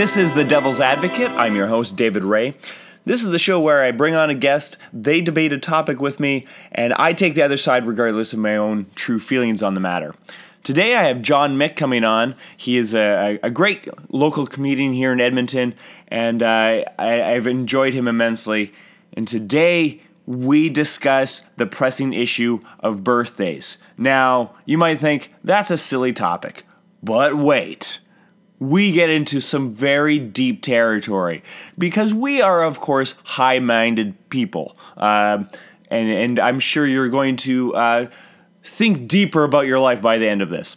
This is The Devil's Advocate. I'm your host, David Ray. This is the show where I bring on a guest, they debate a topic with me, and I take the other side regardless of my own true feelings on the matter. Today I have Jon Mick coming on. He is a, a great local comedian here in Edmonton, and uh, I, I've enjoyed him immensely. And today we discuss the pressing issue of birthdays. Now, you might think that's a silly topic, but wait we get into some very deep territory because we are, of course, high minded people. Uh, and, and I'm sure you're going to uh, think deeper about your life by the end of this.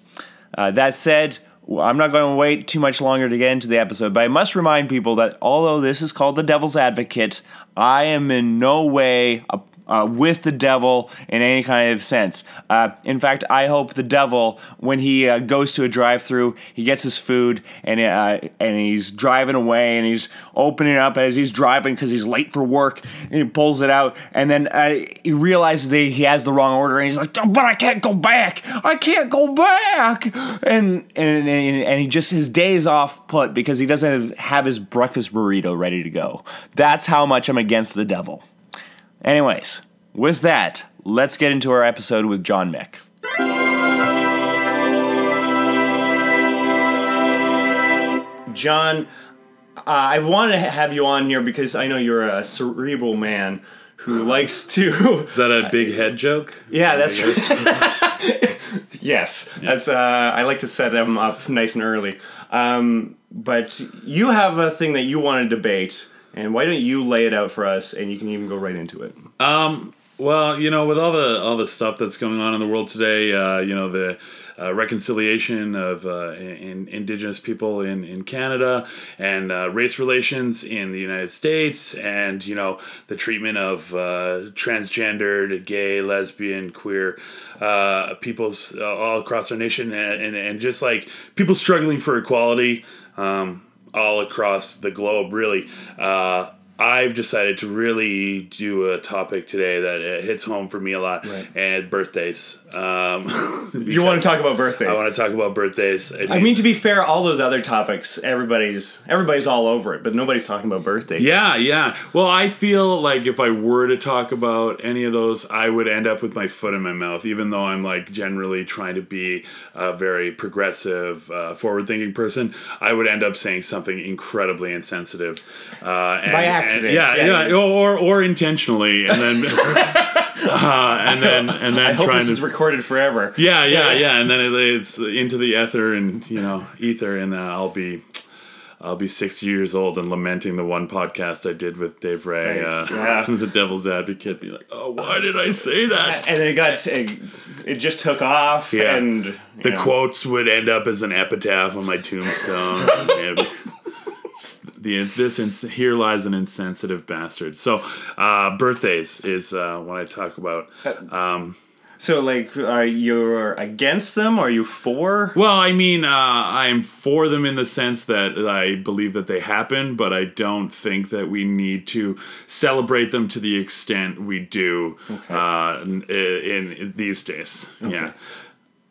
Uh, that said, I'm not going to wait too much longer to get into the episode, but I must remind people that although this is called The Devil's Advocate, I am in no way a uh, with the devil in any kind of sense. Uh, in fact, I hope the devil, when he uh, goes to a drive-through, he gets his food and uh, and he's driving away and he's opening up as he's driving because he's late for work. He pulls it out and then uh, he realizes that he has the wrong order and he's like, "But I can't go back! I can't go back!" And and and, and he just his day is off put because he doesn't have his breakfast burrito ready to go. That's how much I'm against the devil. Anyways, with that, let's get into our episode with Jon Mick. Jon, uh, I've wanted to have you on here because I know you're a cerebral man who likes to. Is that a big head joke? Yeah, that's right. yes, that's. Uh, I like to set them up nice and early. Um, but you have a thing that you want to debate and why don't you lay it out for us, and you can even go right into it. Um. Well, you know, with all the all the stuff that's going on in the world today, uh, you know the uh, reconciliation of uh, in, Indigenous people in, in Canada and uh, race relations in the United States, and you know the treatment of uh, transgendered, gay, lesbian, queer uh, peoples all across our nation, and, and, and just like people struggling for equality. Um, all across the globe, really. Uh, I've decided to really do a topic today that uh, hits home for me a lot, right. and birthdays. Um, you want to talk about birthdays? I want to talk about birthdays. I mean, I mean, to be fair, all those other topics, everybody's everybody's all over it, but nobody's talking about birthdays. Yeah, yeah. Well, I feel like if I were to talk about any of those, I would end up with my foot in my mouth, even though I'm like generally trying to be a very progressive, uh, forward-thinking person. I would end up saying something incredibly insensitive. Uh, and, By accident. And, yeah, yeah, yeah, or or intentionally, and then. uh, and then and then I hope trying this to is recorded forever. Yeah, yeah, yeah, and then it, it's into the ether and you know ether, and uh, I'll be. I'll be 60 years old and lamenting the one podcast I did with Dave Ray, uh, yeah. the Devil's Advocate, be like, "Oh, why did I say that?" And it got, it, it just took off, yeah. and the know. quotes would end up as an epitaph on my tombstone the this ins- here lies an insensitive bastard. So, uh, birthdays is uh, what I talk about. Um, so, like, are you against them? Are you for? Well, I mean, uh, I'm for them in the sense that I believe that they happen, but I don't think that we need to celebrate them to the extent we do okay. uh, in, in, these days. Okay. Yeah.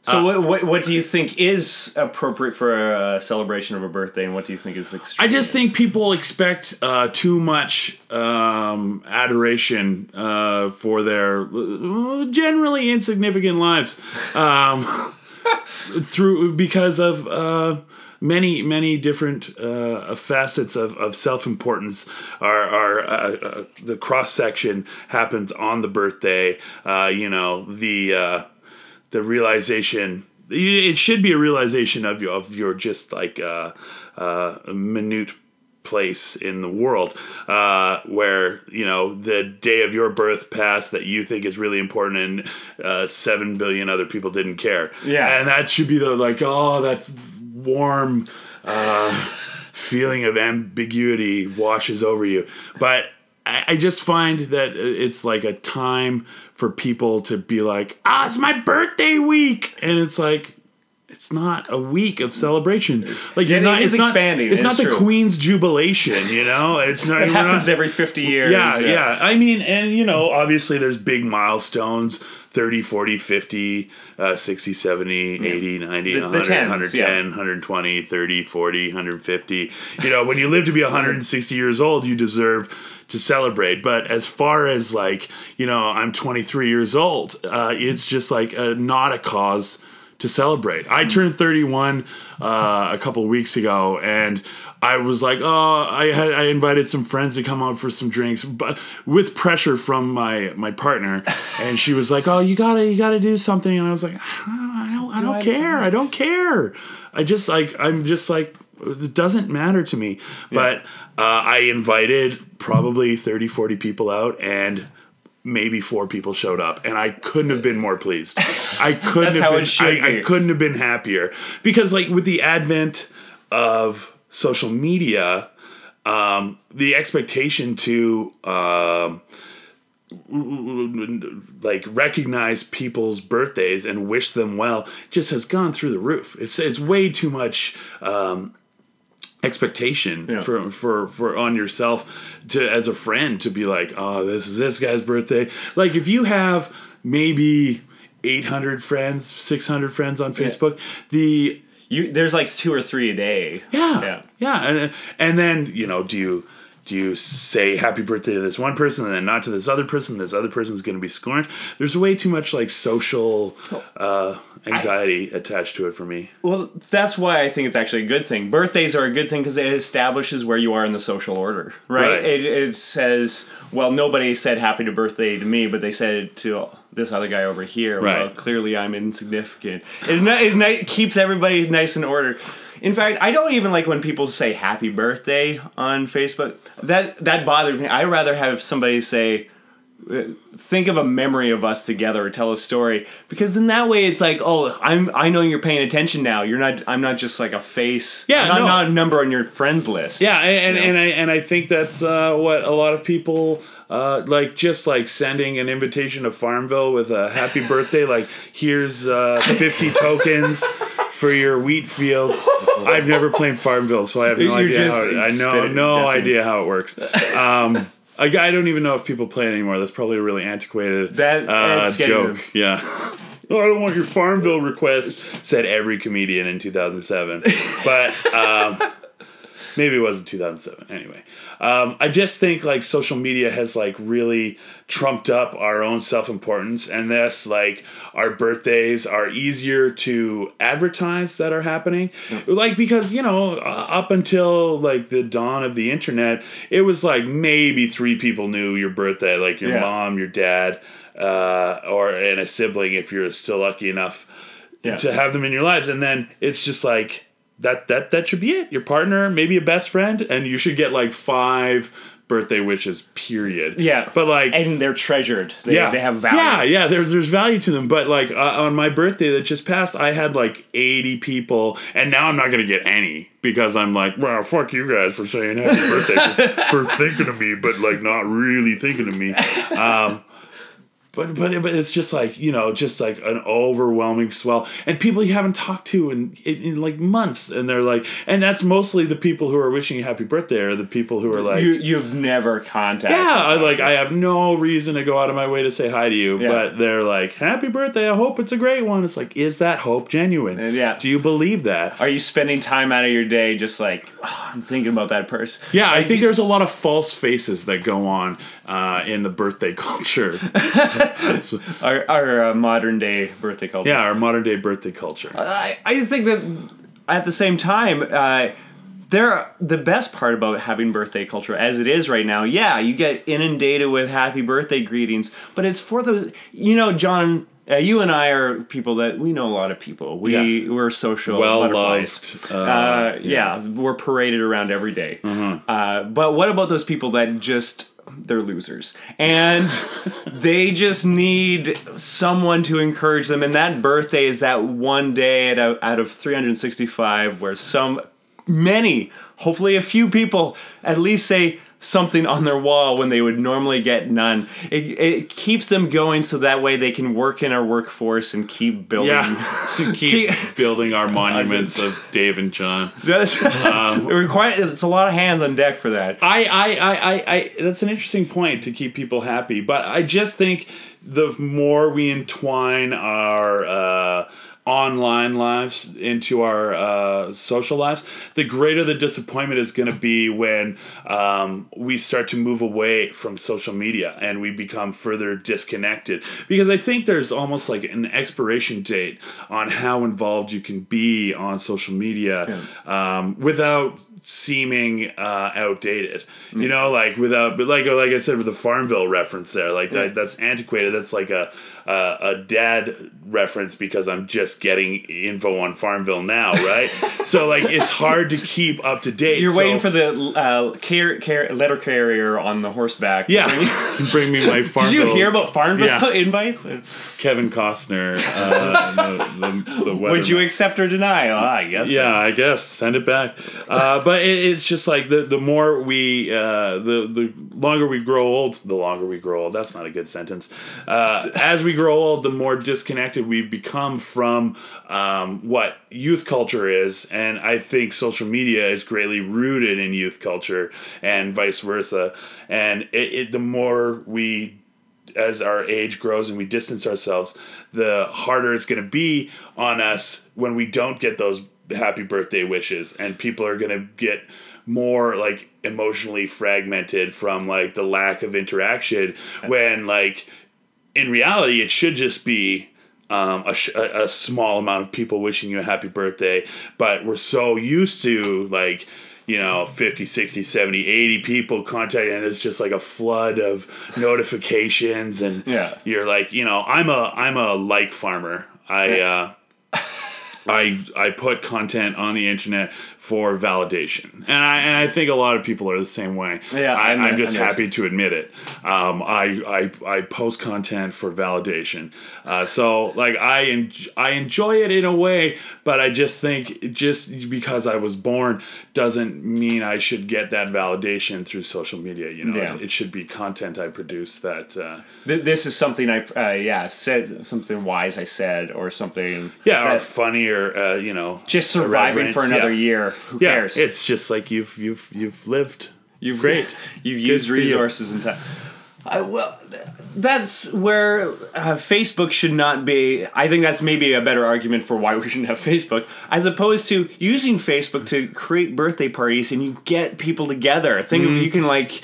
So uh, what, what, what do you think is appropriate for a celebration of a birthday, and what do you think is extreme? I just think people expect uh, too much um, adoration uh, for their uh, generally insignificant lives um, through because of uh, many many different uh, facets of, of self importance are, are uh, uh, the cross section happens on the birthday. Uh, you know the the realization it should be a realization of your of your just like uh, uh, minute place in the world uh, where you know the day of your birth passed that you think is really important and uh, seven billion other people didn't care. Yeah. And that should be the like oh that warm uh, feeling of ambiguity washes over you. But I, I just find that it's like a time for people to be like, ah, it's my birthday week. And it's like, it's not a week of celebration. Like you're not. It's, it's expanding. Not, it's, not the. Queen's jubilation. You know, it's not. it happens not, every fifty years. Yeah, yeah, yeah, I mean, and you know, obviously, there's big milestones 30, 40, 50, uh, 60, 70, 80, 90, The- the 100, tens, 110, yeah. 120, 30, 40, 150. You know, when you live to be 160 years old, you deserve to celebrate. But as far as like, you know, I'm 23 years old, uh, it's just like a, not a cause to celebrate. I turned 31 uh, a couple weeks ago, and I was like, oh, I had I invited some friends to come out for some drinks, but with pressure from my my partner, and she was like, oh, you gotta you gotta do something, and I was like, I don't I don't I- care, I don't care. I just like I'm just like it doesn't matter to me. But uh, I invited probably 30, 40 people out, and maybe four people showed up and i couldn't have been more pleased. I couldn't have been I, I couldn't have been happier. Because like with the advent of social media um, the expectation to um, like recognize people's birthdays and wish them well just has gone through the roof. It's it's way too much um, expectation Yeah. for for for on yourself to as a friend to be like oh this is this guy's birthday like if you have maybe 800 friends 600 friends on facebook the You there's like two or three a day. yeah Yeah. yeah and and then you know do you do you say happy birthday to this one person and then not to this other person this other person's going to be scorned there's way too much like social uh anxiety attached to it for me Well, that's why I think it's actually a good thing. Birthdays are a good thing because it establishes where you are in the social order, right? Right. It, it says, well, nobody said happy to birthday to me, but they said it to this other guy over here. Well, clearly I'm insignificant. It, it keeps everybody nice and order. In fact, I don't even like when people say happy birthday on Facebook. That that bothers me. I'd rather have somebody say, think of a memory of us together or tell a story because in that way it's like oh i'm i know you're paying attention now you're not i'm not just like a face Yeah, i'm not, no. not a number on your friends list Yeah, and, and, and I and I think that's uh, what a lot of people uh, like. Just like sending an invitation to Farmville with a happy birthday. Like here's uh, fifty tokens for your wheat field. I've never played Farmville, so I have no You're idea. just How it, I know no guessing. idea how it works. Um, I, I don't even know if people play it anymore. That's probably a really antiquated That- uh, joke. Yeah. Oh, I don't want your Farmville request, said every comedian in 2007. But um, maybe it wasn't 2007 anyway um, i just think like social media has like really trumped up our own self-importance and thus like our birthdays are easier to advertise that are happening like because you know up until like the dawn of the internet it was like maybe three people knew your birthday like your Yeah. mom your dad uh, or and a sibling if you're still lucky enough Yeah. to have them in your lives and then it's just like that that that should be it. Your partner maybe a best friend and you should get like five birthday wishes period. Yeah. But like and they're treasured. They, yeah. they have value. Yeah yeah there's there's value to them. But like uh, on my birthday that just passed i had like 80 people and now i'm not gonna get any because i'm like well fuck you guys for saying happy birthday for, for thinking of me but like not really thinking of me. Um but but but it's just like you know just like an overwhelming swell and people you haven't talked to in, in, in like months and they're like and that's mostly the people who are wishing you happy birthday are the people who are like you you've never contacted yeah, I, like I have no reason to go out of my way to say hi to you, Yeah. but they're like, "Happy birthday! I hope it's a great one." It's like, is that hope genuine? Uh, yeah. Do you believe that? are you spending time out of your day just like "Oh, i'm thinking about that person Yeah, I think there's a lot of false faces that go on uh, in the birthday culture. That's- our, our uh, modern day birthday culture yeah, our modern day birthday culture. I, I think that at the same time, uh, there the best part about having birthday culture as it is right now. Yeah, you get inundated with happy birthday greetings, but it's for those. You know, Jon. Uh, you and I are people that we know a lot of people. We Yeah. we're social Well butterflies. loved. Uh, Uh, yeah. we're paraded around every day. Uh, but what about those people that just they're losers. And they just need someone to encourage them. And that birthday is that one day out of, out of 365 where some many hopefully a few people at least say something on their wall when they would normally get none. It, it keeps them going so that way they can work in our workforce and keep building. Yeah, keep, Keep- building our monuments of Dave and Jon. That's, it require, it's a lot of hands on deck for that. I, I, I, I, I, that's an interesting point to keep people happy. But I just think the more we entwine our uh, online lives into our uh, social lives, the greater the disappointment is going to be when um, we start to move away from social media and we become further disconnected. Because I think there's almost like an expiration date on how involved you can be on social media um, without seeming uh, outdated. You know, like without, but like like I said with the Farmville reference there, like that that's antiquated. That's like a a, a dad reference because I'm just getting info on Farmville now, right? so like it's hard to keep up to date. You're So- waiting for the uh, car- car- letter carrier on the horseback. yeah. bring- Bring me my Farmville. Did you hear about Farmville Yeah. invites? Kevin Costner? Uh, the, the, Would you accept or deny? Oh, I guess. so. Yeah, I guess send it back. Uh, but it, it's just like the the more we uh, the the longer we grow old, the longer we grow old. That's not a good sentence. Uh, as we grow old, the more disconnected we become from um, what youth culture is, and I think social media is greatly rooted in youth culture, and vice versa. And it, it the more we as our age grows and we distance ourselves, the harder it's going to be on us when we don't get those happy birthday wishes, and people are going to get more like emotionally fragmented from like the lack of interaction. When like in reality, it should just be. Um, a, sh- a, a small amount of people wishing you a happy birthday, but we're so used to like you know 50 60 70 80 people contacting and it's just like a flood of notifications and Yeah. you're like you know i'm a i'm a like farmer i uh I I put content on the internet for validation, and I and I think a lot of people are the same way. Yeah, I, I'm- I'm just I'm- happy to admit it. Um, I, I I post content for validation, uh, so like I en- I enjoy it in a way, but I just think just because I was born doesn't mean I should get that validation through social media. You know, Yeah. it, should be content I produce that. Uh, Th- This is something I, uh, yeah, said something wise I said or something. yeah, or that- funny or uh, you know, just surviving for another Yeah. year. Who Yeah, cares? it's just like you've you've you've lived. You've great. You've Good used for you. resources and time. Uh, well, that's where uh, Facebook should not be. I think that's maybe a better argument for why we shouldn't have Facebook, as opposed to using Facebook to create birthday parties and you get people together. Think Mm-hmm. of you can like,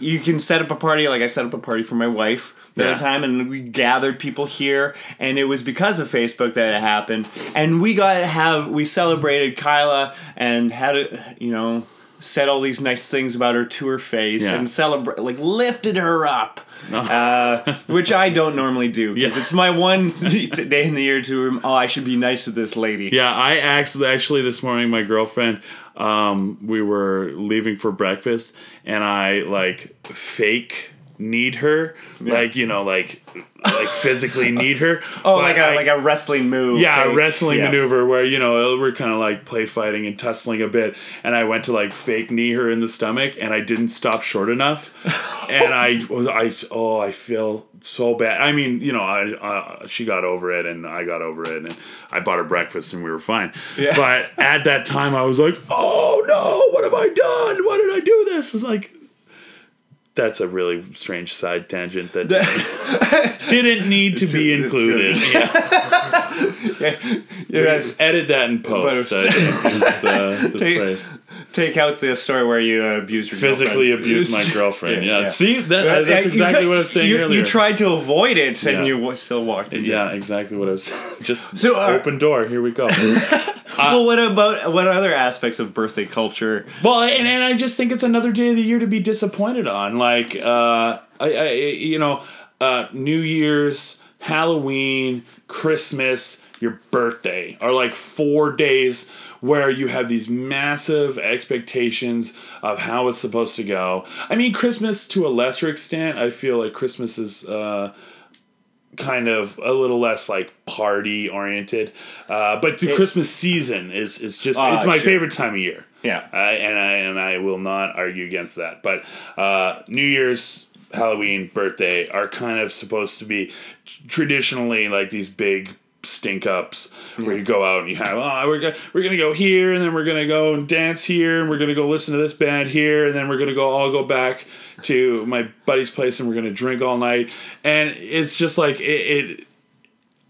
you can set up a party. Like I set up a party for my wife the Yeah. other time, and we gathered people here, and it was because of Facebook that it happened. And we got to have we celebrated Kyla and had a you know said all these nice things about her to her face Yeah. and celebrate like lifted her up. Uh, which I don't normally do because Yeah. it's my one day in the year to oh I should be nice to this lady. Yeah, I actually actually this morning my girlfriend um we were leaving for breakfast and I like fake need her like you know like like physically need her Oh, like a I- like a wrestling move. yeah, a wrestling yeah. maneuver where you know we're kind of like play fighting and tussling a bit, and I went to like fake knee her in the stomach, and I didn't stop short enough, and I was I oh I feel so bad. I mean you know I uh, she got over it and I got over it, and I bought her breakfast and we were fine. Yeah. But at that time I was like, oh no, what have I done? Why did I do this? It's like. That's a really strange side tangent that didn't need to be included. Yeah. yeah, that's- Edit that in post. But I think is the, the Take-. Take out the story where you uh, abused your Physically girlfriend. abuse my girlfriend. Yeah, Yeah. See, that, that's exactly cut- what I was saying you, earlier. You tried to avoid it, and Yeah. you still walked. it. yeah, exactly what I was. Just So, uh, open door. Here we go. well, what about what other aspects of birthday culture? Well, and, and I just think it's another day of the year to be disappointed on. Like, uh, I, I you know, uh, New Year's, Halloween, Christmas, your birthday are like four days where you have these massive expectations of how it's supposed to go. I mean, Christmas to a lesser extent, I feel like Christmas is. Uh, kind of a little less like party oriented. Uh, but the Christmas season is is just Ah, it's my sure. favorite time of year. Yeah. Uh, and I and I will not argue against that. But uh, New Year's, Halloween, birthday are kind of supposed to be traditionally like these big stink ups where you go out and you have oh we're gonna we're gonna go here and then we're gonna go and dance here and we're gonna go listen to this band here and then we're gonna go all go back to my buddy's place and we're gonna drink all night and it's just like it, it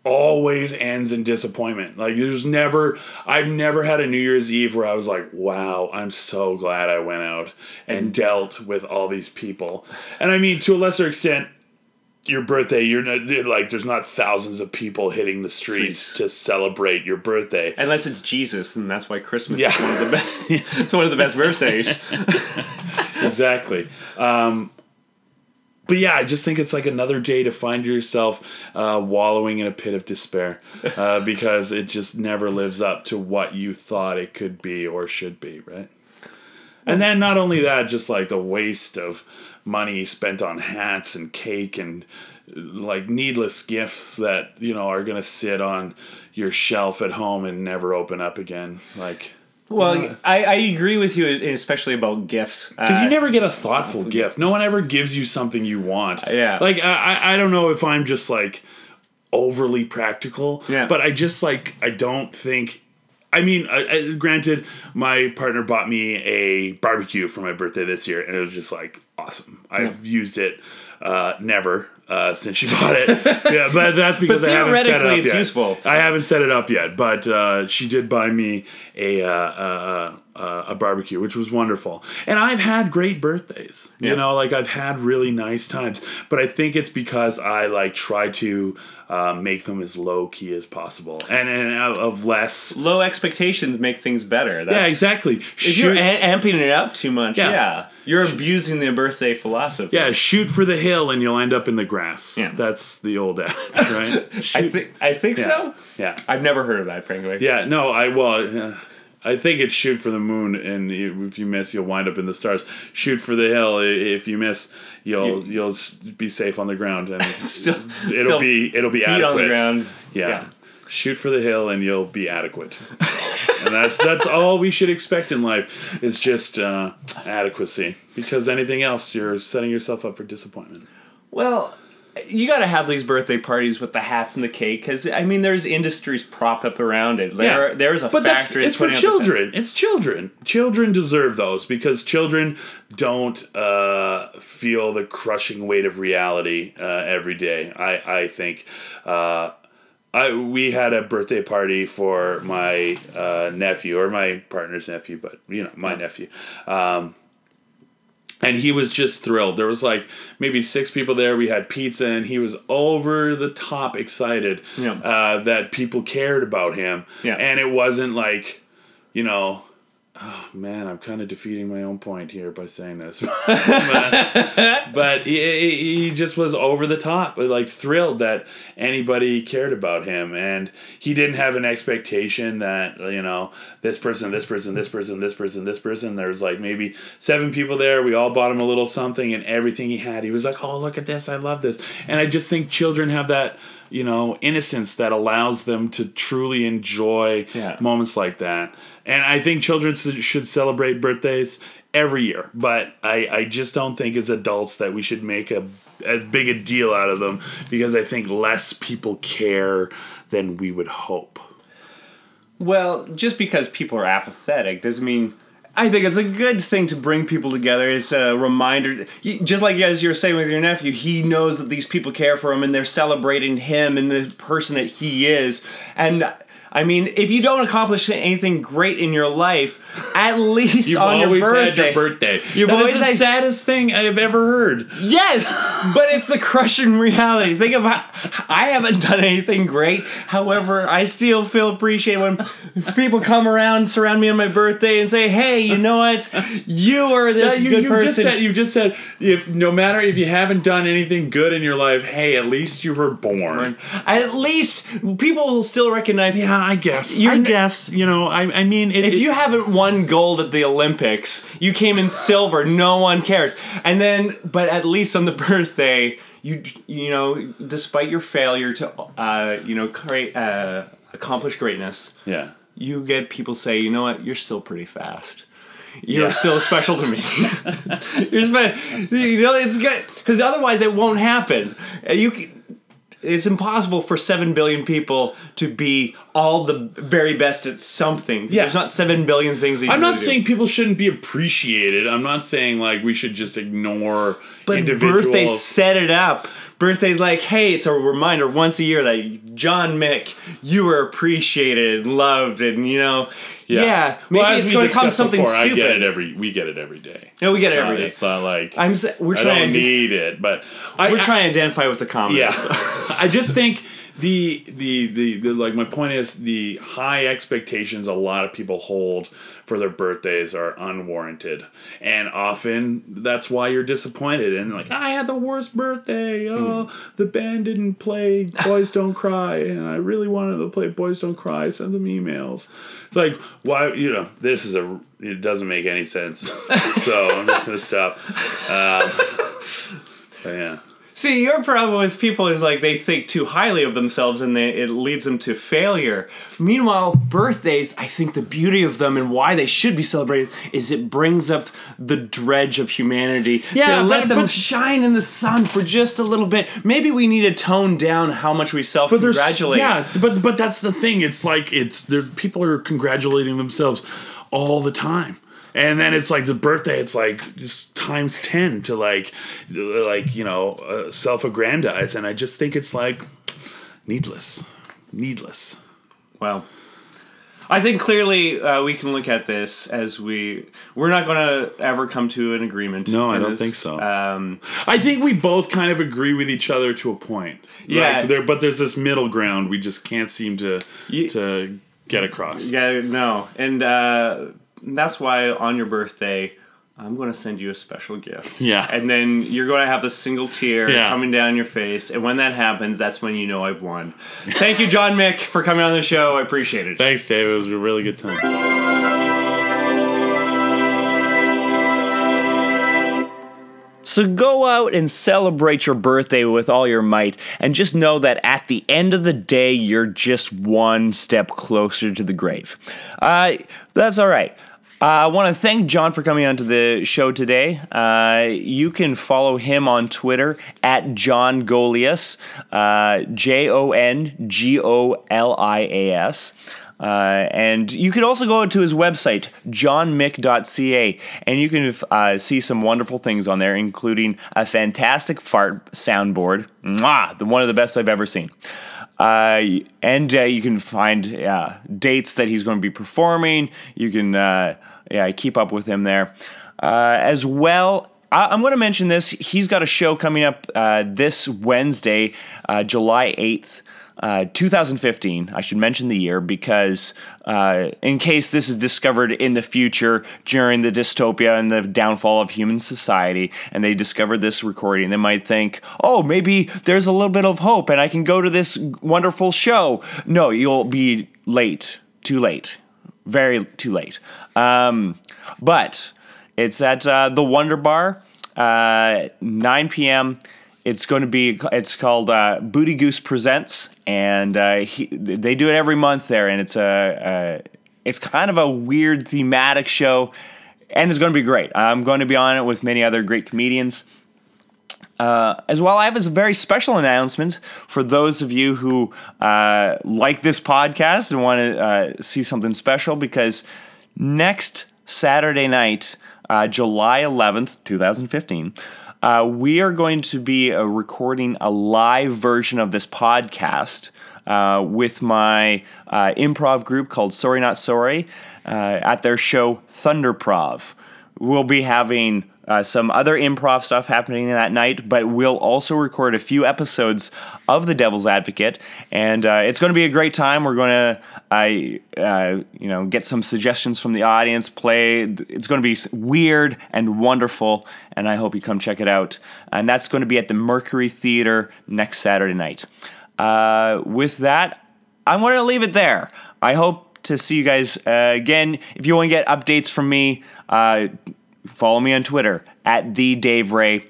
always ends in disappointment. Like there's never I've never had a New Year's Eve where I was like, "Wow, I'm so glad I went out and mm-hmm. dealt with all these people." And I mean to a lesser extent your birthday, you're not like there's not thousands of people hitting the streets to celebrate your birthday. Unless it's Jesus, and that's why Christmas Yeah. is one of the best. it's one of the best birthdays. exactly. Um, but yeah, I just think it's like another day to find yourself uh, wallowing in a pit of despair uh, because it just never lives up to what you thought it could be or should be, right? And then not only that, just like the waste of money spent on hats and cake and like needless gifts that you know are gonna sit on your shelf at home and never open up again, like. Well, I, I agree with you, especially about gifts. Because Uh, you never get a thoughtful gift. No one ever gives you something you want. Yeah. Like I, I- I don't know if I'm just like overly practical. Yeah. But I just like I don't think. I mean, I, I, granted, my partner bought me a barbecue for my birthday this year, and it was just like awesome. I've used it uh, never uh, since she bought it. yeah, but that's because But I haven't set it theoretically up it's yet. useful. I haven't set it up yet, but uh, she did buy me a uh, uh, uh, a barbecue, which was wonderful. And I've had great birthdays. Yeah. You know, like I've had really nice times. But I think it's because I like try to uh, make them as low key as possible and, and of- less. low expectations make things better. That's, Yeah, exactly. If you're amping it up too much, Yeah. yeah, you're abusing the birthday philosophy. yeah, shoot for the hill and you'll end up in the grass. Yeah. That's the old adage, right? I think I think so. yeah. I've never heard of that, frankly. Yeah, no, I well, uh, I think it's shoot for the moon, and if you miss, you'll wind up in the stars. Shoot for the hill. If you miss, you'll You- you'll be safe on the ground, and Still- it'll still be it'll be adequate. on the ground. Yeah. Yeah. Shoot for the hill, and you'll be adequate. and that's that's all we should expect in life. Is just uh, adequacy, because anything else, you're setting yourself up for disappointment. Well, you got to have these birthday parties with the hats and the cake because I mean, there's industries propped up around it. There, there's a but that's factory. it's for putting out the children. It's children. Children deserve those because children don't uh, feel the crushing weight of reality uh, every day. I I think. Uh, I, we had a birthday party for my uh, nephew or my partner's nephew, but you know my nephew. Um, and he was just thrilled. There was like maybe six people there. We had pizza, and he was over the top excited Yeah. uh, that people cared about him. Yeah. And it wasn't like, you know, oh man, I'm kind of defeating my own point here by saying this. but but he, he just was over the top, uh, like thrilled that anybody cared about him. And he didn't have an expectation that, you know, this person, this person, this person, this person, this person. There was like maybe seven people there. We all bought him a little something, and everything he had, he was like, oh, look at this. I love this. And I just think children have that. You know, innocence that allows them to truly enjoy Yeah. moments like that. And I think children should celebrate birthdays every year, but I, I just don't think as adults that we should make a as big a deal out of them because I think less people care than we would hope. Well, just because people are apathetic doesn't mean. I think it's a good thing to bring people together. It's a reminder, just like as you were saying with your nephew, he knows that these people care for him and they're celebrating him and the person that he is. And I mean, if you don't accomplish anything great in your life, at least You've on always your birthday. Always had your birthday. You've That is always the had- saddest thing I've ever heard. Yes, but it's the crushing reality. Think how I haven't done anything great. However, I still feel appreciated when people come around, surround me on my birthday, and say, "Hey, you know what? You are this you, good you person." just said you just said if no matter if you haven't done anything good in your life, hey, at least you were born. At least people will still recognize. Yeah, I guess. You're I n- guess. You know, I, I mean, it, If it- you haven't won gold at the Olympics, you came in silver. No one cares. And then, but at least on the birthday, you you know, despite your failure to uh, you know create uh, accomplish greatness, Yeah. you get people say, you know what, you're still pretty fast. You're Yeah. still special to me. you're spe- you know it's good because otherwise it won't happen. And You, c- it's impossible for seven billion people to be all the very best at something. Yeah. There's not seven billion things. I'm not really do. saying people shouldn't be appreciated. I'm not saying like we should just ignore But individuals. birthdays set it up. Birthday's like, hey, it's a reminder once a year that Jon Mick, you were appreciated and loved, and you know, yeah, maybe Well, it's we going to come something before, stupid. I get it every. We get it every day. No, we get it It's every not- day. It's not like I'm we're I trying don't to need it, but I, we're I- trying to identify with the comedy. Yeah, I just think the, the the the like my point is the high expectations a lot of people hold for their birthdays are unwarranted, and often that's why you're disappointed and like I had the worst birthday. Oh, the band didn't play Boys Don't Cry, and I really wanted to play Boys Don't Cry. Send them emails. It's like why you know this is a it doesn't make any sense. so I'm just gonna stop. Um, but yeah. See, your problem with people is like they think too highly of themselves and they, it leads them to failure. Meanwhile, birthdays, I think the beauty of them and why they should be celebrated is it brings up the dredge of humanity Yeah, to let them but- shine in the sun for just a little bit. Maybe we need to tone down how much we self congratulate. yeah, but but that's the thing. It's like it's there. People are congratulating themselves all the time, and then it's like the birthday. It's like just times ten to like like you know uh, self-aggrandize, and I just think it's like needless, needless. Well, I think clearly uh, we can look at this as we we're not going to ever come to an agreement. No, I don't this. think so. Um, I think we both kind of agree with each other to a point. Yeah. Like, there, but there's this middle ground we just can't seem to Ye- to get across. Yeah, no, and uh, that's why on your birthday, I'm going to send you a special gift. Yeah. and then you're going to have a single tear Yeah. coming down your face, and when that happens, that's when you know I've won. Thank you, Jon Mick, for coming on the show. I appreciate it. Thanks, Dave. It was a really good time. So go out and celebrate your birthday with all your might, and just know that at the end of the day, you're just one step closer to the grave. Uh, that's all right. Uh, I want to thank Jon for coming onto the show today. Uh, you can follow him on Twitter at Jon Golias, uh, J O N G O L I A S. Uh, and you can also go to his website, jonmick.ca, and you can uh, see some wonderful things on there, including a fantastic fart soundboard. Mwah, the one of the best I've ever seen. Uh, and uh, you can find uh, dates that he's going to be performing. You can uh, yeah, keep up with him there. As well, I- I'm going to mention this. He's got a show coming up uh, this Wednesday, uh, July 8th. Uh, 2015. I should mention the year because, uh, in case this is discovered in the future during the dystopia and the downfall of human society, and they discover this recording, they might think, oh, maybe there's a little bit of hope and I can go to this wonderful show. No, you'll be late. Too late. Very too late. Um, but it's at uh, the Wonder Bar, uh, 9 p.m. It's going to be. It's called uh, Booty Goose Presents, and uh, he, they do it every month there, and it's a, a it's kind of a weird thematic show, and it's going to be great. I'm going to be on it with many other great comedians. Uh, as well, I have a very special announcement for those of you who uh, like this podcast and want to uh, see something special because next Saturday night, uh, July 11th, 2015, uh, we are going to be uh, recording a live version of this podcast uh, with my uh, improv group called Sorry Not Sorry uh, at their show Thunderprov. We'll be having uh, some other improv stuff happening that night, but we'll also record a few episodes of The Devil's Advocate, and uh, it's going to be a great time. We're going to, I, uh, you know, get some suggestions from the audience. Play. It's going to be weird and wonderful, and I hope you come check it out. And that's going to be at the Mercury Theater next Saturday night. Uh, with that, I'm going to leave it there. I hope to see you guys uh, again. If you want to get updates from me, uh, follow me on Twitter at the Dave Ray.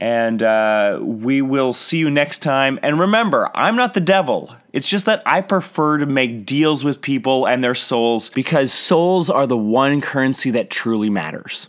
And uh, we will see you next time. And remember, I'm not the devil. It's just that I prefer to make deals with people and their souls because souls are the one currency that truly matters.